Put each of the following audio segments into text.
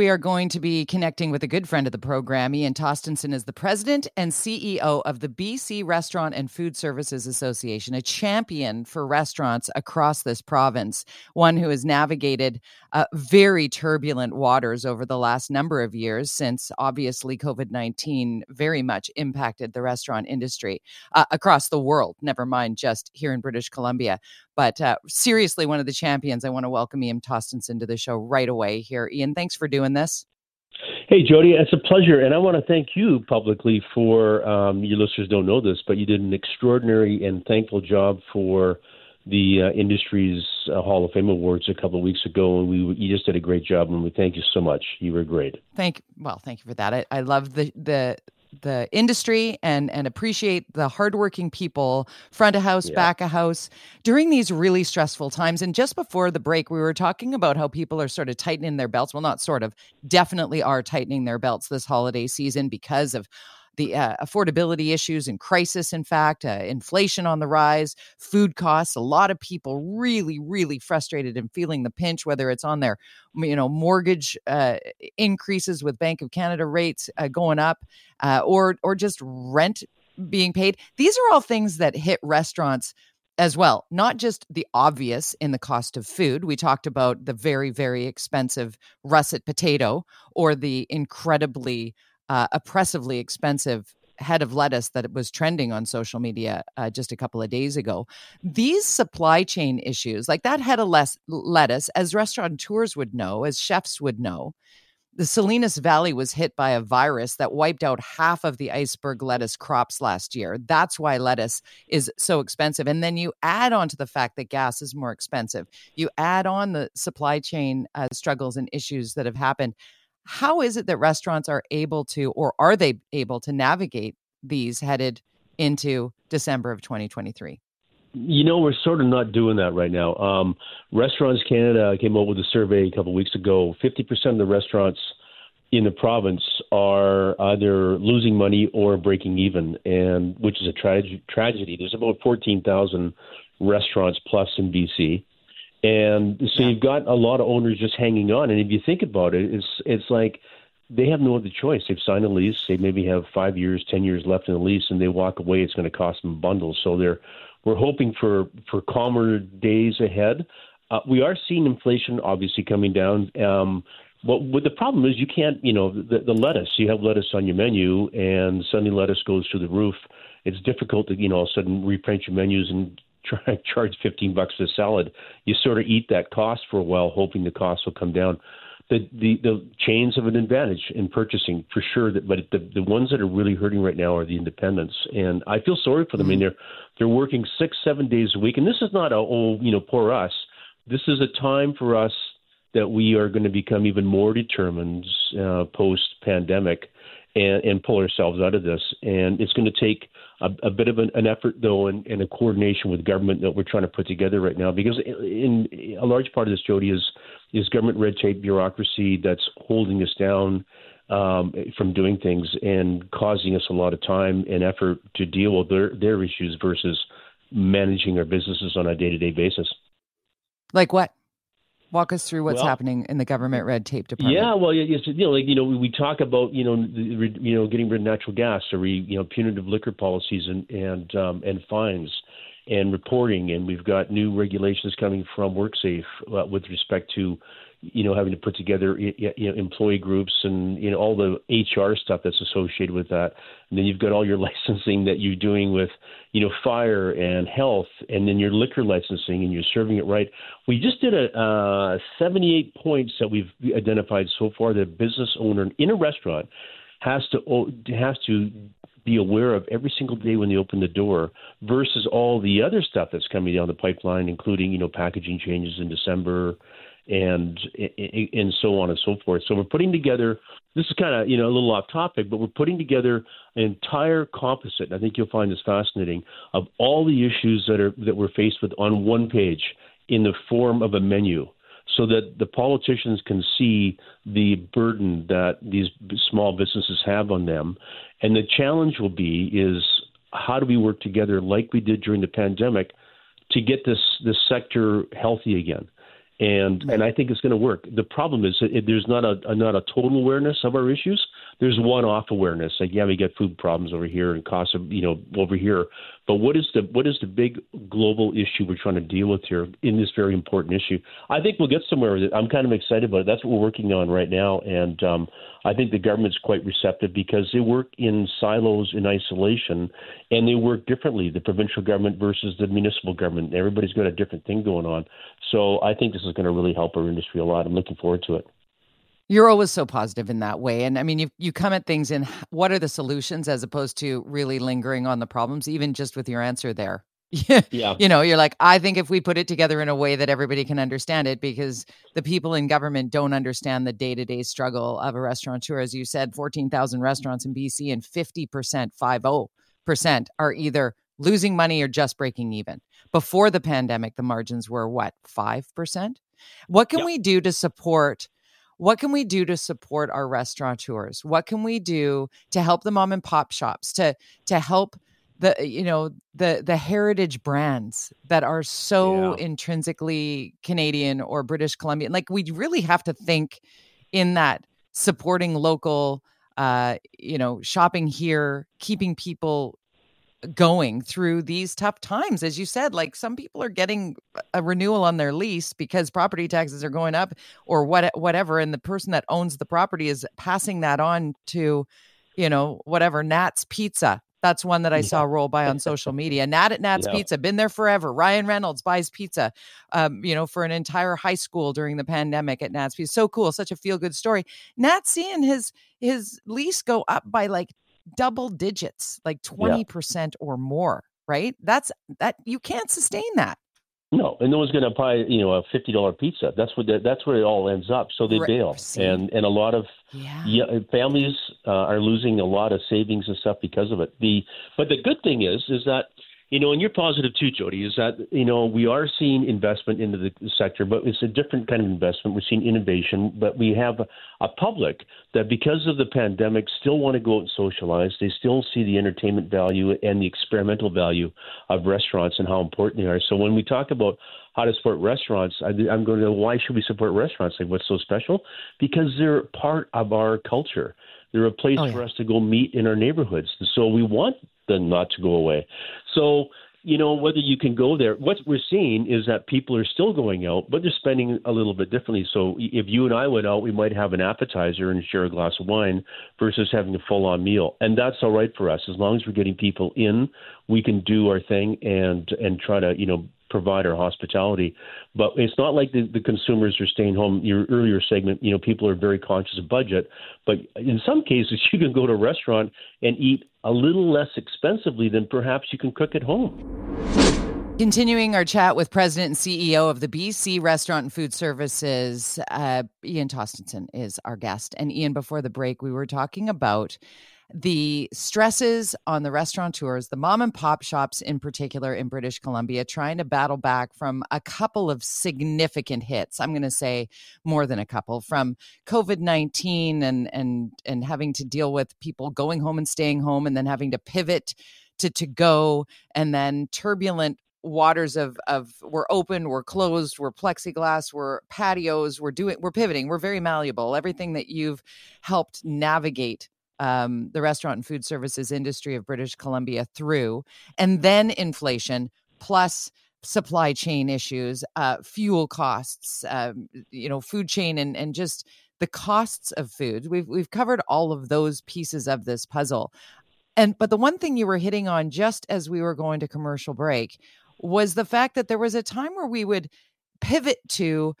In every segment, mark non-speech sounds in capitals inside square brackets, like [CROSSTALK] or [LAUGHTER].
We are going to be connecting with a good friend of the program. Ian Tostenson is the president and CEO of the BC Restaurant and Food Services Association, a champion for restaurants across this province, one who has navigated uh, very turbulent waters over the last number of years since obviously COVID 19 very much impacted the restaurant industry uh, across the world, never mind just here in British Columbia. But uh, seriously, one of the champions. I want to welcome Ian Tostenson to the show right away here. Ian, thanks for doing this. Hey, Jody, it's a pleasure. And I want to thank you publicly for um, your listeners don't know this, but you did an extraordinary and thankful job for the uh, industry's uh, Hall of Fame awards a couple of weeks ago, and we you just did a great job, and we thank you so much. You were great. Thank well, thank you for that. I, I love the the the industry and and appreciate the hardworking people front of house yeah. back of house during these really stressful times and just before the break we were talking about how people are sort of tightening their belts well not sort of definitely are tightening their belts this holiday season because of the uh, affordability issues and crisis, in fact, uh, inflation on the rise, food costs. A lot of people really, really frustrated and feeling the pinch, whether it's on their, you know, mortgage uh, increases with Bank of Canada rates uh, going up, uh, or or just rent being paid. These are all things that hit restaurants as well, not just the obvious in the cost of food. We talked about the very, very expensive russet potato or the incredibly uh, oppressively expensive head of lettuce that was trending on social media uh, just a couple of days ago. These supply chain issues, like that head of lettuce, as restaurateurs would know, as chefs would know, the Salinas Valley was hit by a virus that wiped out half of the iceberg lettuce crops last year. That's why lettuce is so expensive. And then you add on to the fact that gas is more expensive. You add on the supply chain uh, struggles and issues that have happened. How is it that restaurants are able to, or are they able to navigate these headed into December of 2023? You know, we're sort of not doing that right now. Um, restaurants Canada came up with a survey a couple of weeks ago. 50% of the restaurants in the province are either losing money or breaking even, and which is a tra- tragedy. There's about 14,000 restaurants plus in BC. And so yeah. you've got a lot of owners just hanging on. And if you think about it, it's it's like they have no other choice. They've signed a lease. They maybe have five years, ten years left in the lease, and they walk away. It's going to cost them bundles. So they're we're hoping for for calmer days ahead. Uh, we are seeing inflation obviously coming down. Um, but what the problem is, you can't, you know, the, the lettuce. You have lettuce on your menu, and suddenly lettuce goes through the roof. It's difficult to, you know, all of a sudden reprint your menus and try to [LAUGHS] charge 15 bucks for a salad, you sort of eat that cost for a while, hoping the cost will come down. The, the the chains have an advantage in purchasing for sure. That, but the the ones that are really hurting right now are the independents, and I feel sorry for them. Mm-hmm. I mean, they're they're working six seven days a week, and this is not a oh you know poor us. This is a time for us that we are going to become even more determined uh, post pandemic and, and pull ourselves out of this. And it's going to take a, a bit of an, an effort, though, and, and, a coordination with government that we're trying to put together right now. Because in, in a large part of this, Jody, is is government red tape bureaucracy that's holding us down um, from doing things and causing us a lot of time and effort to deal with their their issues versus managing our businesses on a day to day basis. Like what? Walk us through what's well, happening in the government red tape department. Yeah, well, you know, like you know, we talk about you know, the, you know, getting rid of natural gas, or we, you know, punitive liquor policies and and um, and fines and reporting, and we've got new regulations coming from WorkSafe uh, with respect to you know, having to put together you know, employee groups and you know all the HR stuff that's associated with that. And then you've got all your [LAUGHS] licensing that you're doing with you know fire and health, and then your liquor licensing, and you're serving it right. We just did a uh, 78 points that we've identified so far that a business owner in a restaurant has to has to be aware of every single day when they open the door versus all the other stuff that's coming down the pipeline, including you know packaging changes in December and and so on and so forth. So we're putting together. This is kind of you know a little off topic, but we're putting together an entire composite. And I think you'll find this fascinating of all the issues that are that we're faced with on one page in the form of a menu, so that the politicians can see the burden that these small businesses have on them. And the challenge will be is how do we work together like we did during the pandemic to get this this sector healthy again and and I think it's going to work. The problem is there's not a, a not a total awareness of our issues. There's one-off awareness, like yeah, we get food problems over here and costs of you know over here, but what is the what is the big global issue we're trying to deal with here in this very important issue? I think we'll get somewhere with it. I'm kind of excited about it. That's what we're working on right now, and um, I think the government's quite receptive because they work in silos in isolation, and they work differently. The provincial government versus the municipal government. Everybody's got a different thing going on. So I think this is going to really help our industry a lot. I'm looking forward to it. You're always so positive in that way. And I mean, you you come at things in what are the solutions as opposed to really lingering on the problems, even just with your answer there. [LAUGHS] yeah. You know, you're like, I think if we put it together in a way that everybody can understand it, because the people in government don't understand the day to day struggle of a restaurateur. As you said, 14,000 restaurants in BC and 50%, 50% are either losing money or just breaking even. Before the pandemic, the margins were what, 5%? What can we do to support? What can we do to support our restaurateurs what can we do to help the mom and pop shops to to help the you know the the heritage brands that are so yeah. intrinsically canadian or british columbian like we really have to think in that supporting local uh you know shopping here keeping people going through these tough times as you said like some people are getting a renewal on their lease because property taxes are going up or what whatever and the person that owns the property is passing that on to you know whatever Nat's Pizza that's one that I yeah. saw roll by on [LAUGHS] social media. Nat at Nat's yeah. Pizza, been there forever. Ryan Reynolds buys pizza, um, you know, for an entire high school during the pandemic at Nat's Pizza. So cool, such a feel good story. Nat seeing his his lease go up by like double digits, like 20% yeah. or more, right? That's that you can't sustain that. No, and no one's going to buy, you know, a fifty dollar pizza. That's what that's where it all ends up. So they right. bail, and and a lot of yeah. families uh, are losing a lot of savings and stuff because of it. The but the good thing is is that you know, and you're positive too, Jody, is that, you know, we are seeing investment into the sector, but it's a different kind of investment. We're seeing innovation, but we have a, a public that, because of the pandemic, still want to go out and socialize. They still see the entertainment value and the experimental value of restaurants and how important they are. So when we talk about how to support restaurants, I, am going to, why should we support restaurants? Like, what's so special? Because they're part of our culture. They're a place oh, yeah. for us to go meet in our neighborhoods. So we want them not to go away. So, you know, whether you can go there, what we're seeing is that people are still going out, but they're spending a little bit differently. So if you and I went out, we might have an appetizer and share a glass of wine versus having a full on meal. And that's all right for us. As long as we're getting people in, we can do our thing and and try to, you know, provide our hospitality. But it's not like the, the consumers are staying home. Your earlier segment, you know, people are very conscious of budget. But in some cases, [LAUGHS] you can go to a restaurant and eat a little less expensively than perhaps you can cook at home. Continuing our chat with President and CEO of the BC Restaurant and Food Services, uh, Ian Tostenson is our guest. And Ian, before the break, we were talking about the stresses on the restaurateurs, the mom and pop shops in particular in British Columbia, trying to battle back from a couple of significant hits. I'm going to say more than a couple from COVID 19 and, and, and having to deal with people going home and staying home and then having to pivot to to go and then turbulent waters of of we're open we're closed we're plexiglass we're patios we're doing we're pivoting we're very malleable everything that you've helped navigate um, the restaurant and food services industry of British Columbia through, and then inflation plus supply chain issues, uh, fuel costs, uh, you know, food chain, and and just the costs of food. We've we've covered all of those pieces of this puzzle. And but the one thing you were hitting on just as we were going to commercial break was the fact that there was a time where we would pivot to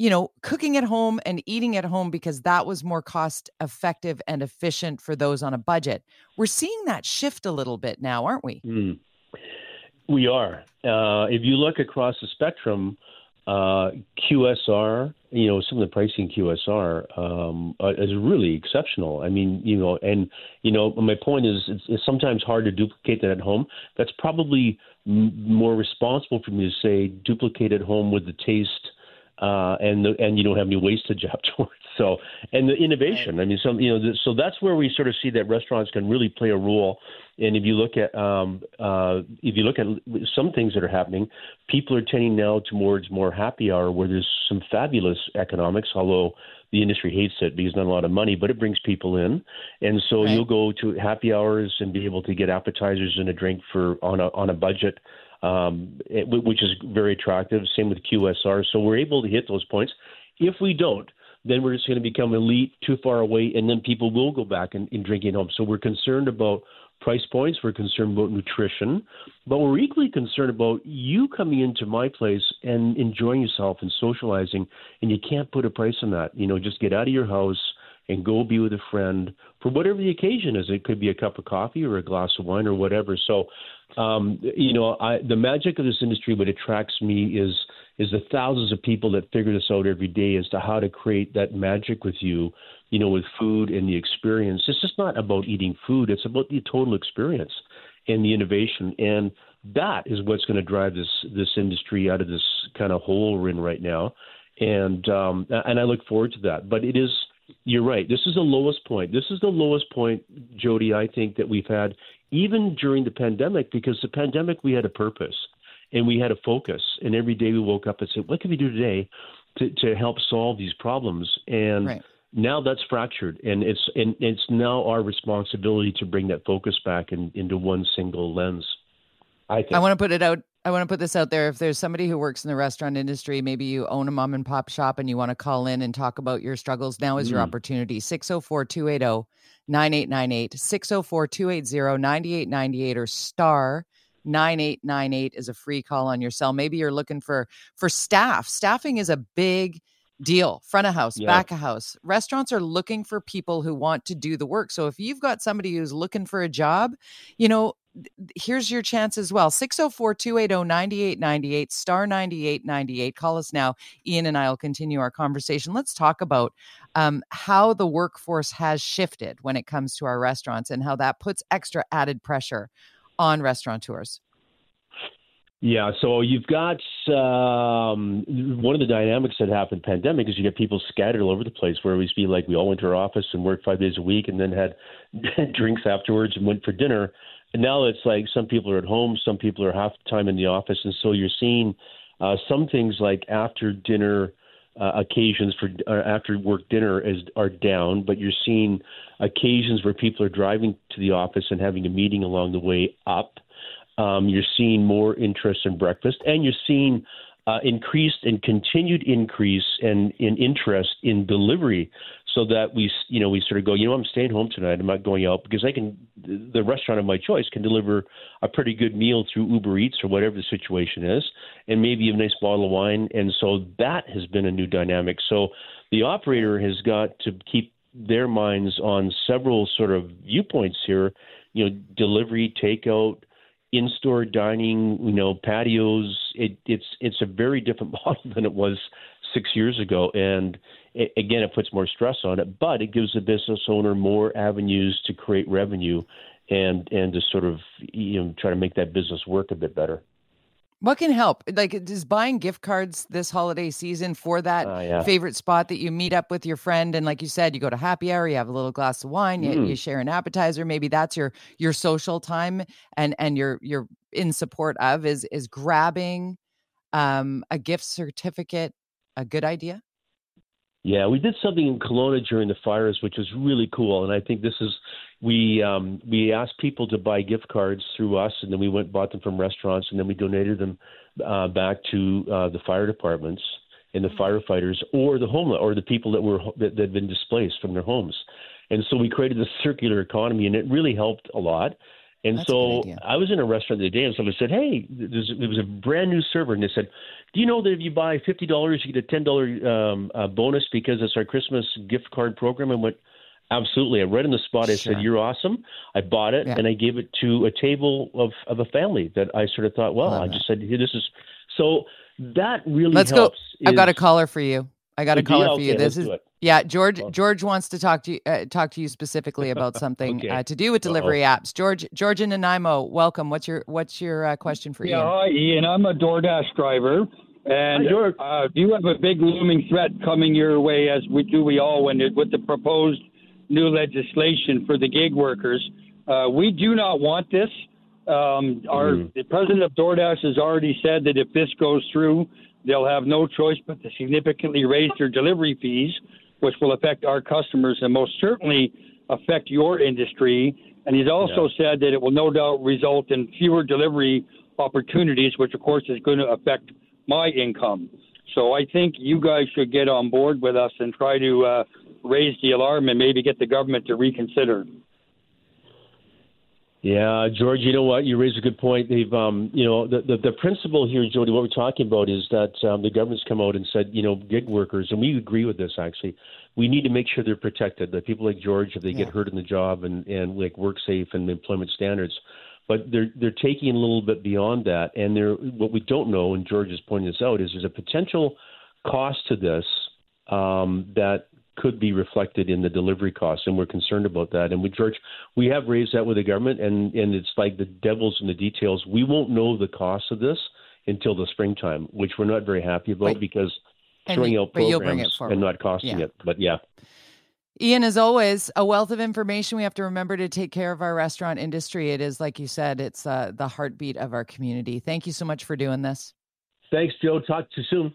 you know, cooking at home and eating at home because that was more cost effective and efficient for those on a budget. We're seeing that shift a little bit now, aren't we? Mm. We are. Uh, if you look across the spectrum, uh, QSR, you know, some of the pricing QSR um, uh, is really exceptional. I mean, you know, and you know, my point is, it's, it's sometimes hard to duplicate that at home. That's probably m- more responsible for me to say duplicate at home with the taste uh, and and you don't have any wastage afterwards. [LAUGHS] So, and the innovation. Right. I mean, some you know, so that's where we sort of see that restaurants can really play a role. And if you look at um, uh, if you look at some things that are happening, people are tending now towards more happy hour, where there's some fabulous economics. Although the industry hates it because not a lot of money, but it brings people in, and so right. you'll go to happy hours and be able to get appetizers and a drink for on a on a budget um, which is very attractive. Same with QSR. So we're able to hit those points. If we don't, then we're just going to become elite too far away, and then people will go back and, and drinking home. So we're concerned about price points, we're concerned about nutrition, but we're equally concerned about you coming into my place and enjoying yourself and socializing, and you can't put a price on that. You know, just get out of your house and go be with a friend for whatever the occasion is. It could be a cup of coffee or a glass of wine or whatever. So um, you know, I, the magic of this industry, what attracts me is is the thousands of people that figure this out every day as to how to create that magic with you, you know, with food and the experience. It's just not about eating food; it's about the total experience and the innovation, and that is what's going to drive this this industry out of this kind of hole we're in right now. And um, and I look forward to that. But it is you're right. This is the lowest point. This is the lowest point, Jody, I think, that we've had even during the pandemic, because the pandemic we had a purpose and we had a focus. And every day we woke up and said, what can we do today to, to help solve these problems? And right. Now that's fractured, and it's and it's now our responsibility to bring that focus back in, into one single lens. I think. I want to put it out I want to put this out there. If there's somebody who works in the restaurant industry, maybe you own a mom and pop shop and you want to call in and talk about your struggles, now is mm. your opportunity. 604 280 9898, 604 280 9898, or star 9898 is a free call on your cell. Maybe you're looking for for staff. Staffing is a big deal front of house yeah. back of house. Restaurants are looking for people who want to do the work. So if you've got somebody who's looking for a job you know here's your chance as well. 604-280-9898 star 9898 call us now. Ian and i will continue our conversation. Let's talk about um, how the workforce has shifted when it comes to our restaurants and how that puts extra added pressure on restaurateurs yeah, so you've got um, one of the dynamics that happened pandemic is you get people scattered all over the place. Where to be like we all went to our office and worked five days a week, and then had [LAUGHS] drinks afterwards and went for dinner. And now it's like some people are at home, some people are half the time in the office, and so you're seeing uh, some things like after dinner uh, occasions for uh, after work dinner is are down, but you're seeing occasions where people are driving to the office and having a meeting along the way up. Um, you're seeing more interest in breakfast, and you're seeing uh, increased and continued increase in, in interest in delivery so that we, you know, we sort of go, you know, I'm staying home tonight. I'm not going out because I can, the restaurant of my choice can deliver a pretty good meal through Uber Eats or whatever the situation is, and maybe a nice bottle of wine. And so that has been a new dynamic. So the operator has got to keep their minds on several sort of viewpoints here, you know, delivery, takeout, in-store dining, you know, patios. It, it's it's a very different [LAUGHS] model than it was six years ago, and it, again, it puts more stress on it. But it gives the business owner more avenues to create revenue, and and to sort of you know try to make that business work a bit better. What can help? Like, is buying gift cards this holiday season for that uh, yeah. favorite spot that you meet up with your friend, and like you said, you go to happy hour, you have a little glass of wine, mm. you, you, share an appetizer. Maybe that's your your social time, and and you're you're in support of is is grabbing um, a gift certificate a good idea? Yeah, we did something in Kelowna during the fires, which was really cool, and I think this is we um, we asked people to buy gift cards through us, and then we went bought them from restaurants, and then we donated them uh, back to uh, the fire departments and the mm-hmm. firefighters, or the homeless, or the people that were that, that had been displaced from their homes. And so we created this circular economy, and it really helped a lot. And That's so I was in a restaurant the other day, and somebody said, "Hey, there was a brand new server," and they said, "Do you know that if you buy fifty dollars, you get a ten dollar um, uh, bonus because it's our Christmas gift card program?" And went, "Absolutely!" I read in the spot. I sure. said, "You're awesome." I bought it, yeah. and I gave it to a table of of a family that I sort of thought, "Well," I just said, hey, "This is so." That really let's helps. go. I've got a caller for you. I got a caller for you. this is yeah, George. George wants to talk to you. Uh, talk to you specifically [LAUGHS] about something okay. uh, to do with delivery Uh-oh. apps. George, George and Nanaimo, welcome. What's your What's your uh, question for you? yeah, Ian? hi, Ian. I'm a DoorDash driver, And uh, you have a big looming threat coming your way, as we do we all, when it, with the proposed new legislation for the gig workers. Uh, we do not want this. Um, our mm-hmm. the president of DoorDash has already said that if this goes through, they'll have no choice but to significantly raise their delivery fees, which will affect our customers and most certainly affect your industry. And he's also yeah. said that it will no doubt result in fewer delivery opportunities, which of course is going to affect my income. So I think you guys should get on board with us and try to uh, raise the alarm and maybe get the government to reconsider. Yeah, George, you know what? You raise a good point. They've, um, you know, the, the, the principle here, Jody, what we're talking about is that um, the government's come out and said, you know, gig workers, and we agree with this actually. We need to make sure they're protected. That people like George, if they yeah. get hurt in the job and and like work safe and employment standards, but they're they're taking a little bit beyond that. And they're what we don't know, and George is pointing this out, is there's a potential cost to this um, that could be reflected in the delivery costs, and we're concerned about that. And we, George, we have raised that with the government, and and it's like the devil's in the details. We won't know the cost of this until the springtime, which we're not very happy about but, because throwing out programs and not costing yeah. it. But yeah. Ian, as always, a wealth of information. We have to remember to take care of our restaurant industry. It is, like you said, it's uh, the heartbeat of our community. Thank you so much for doing this. Thanks, Joe. Talk to you soon.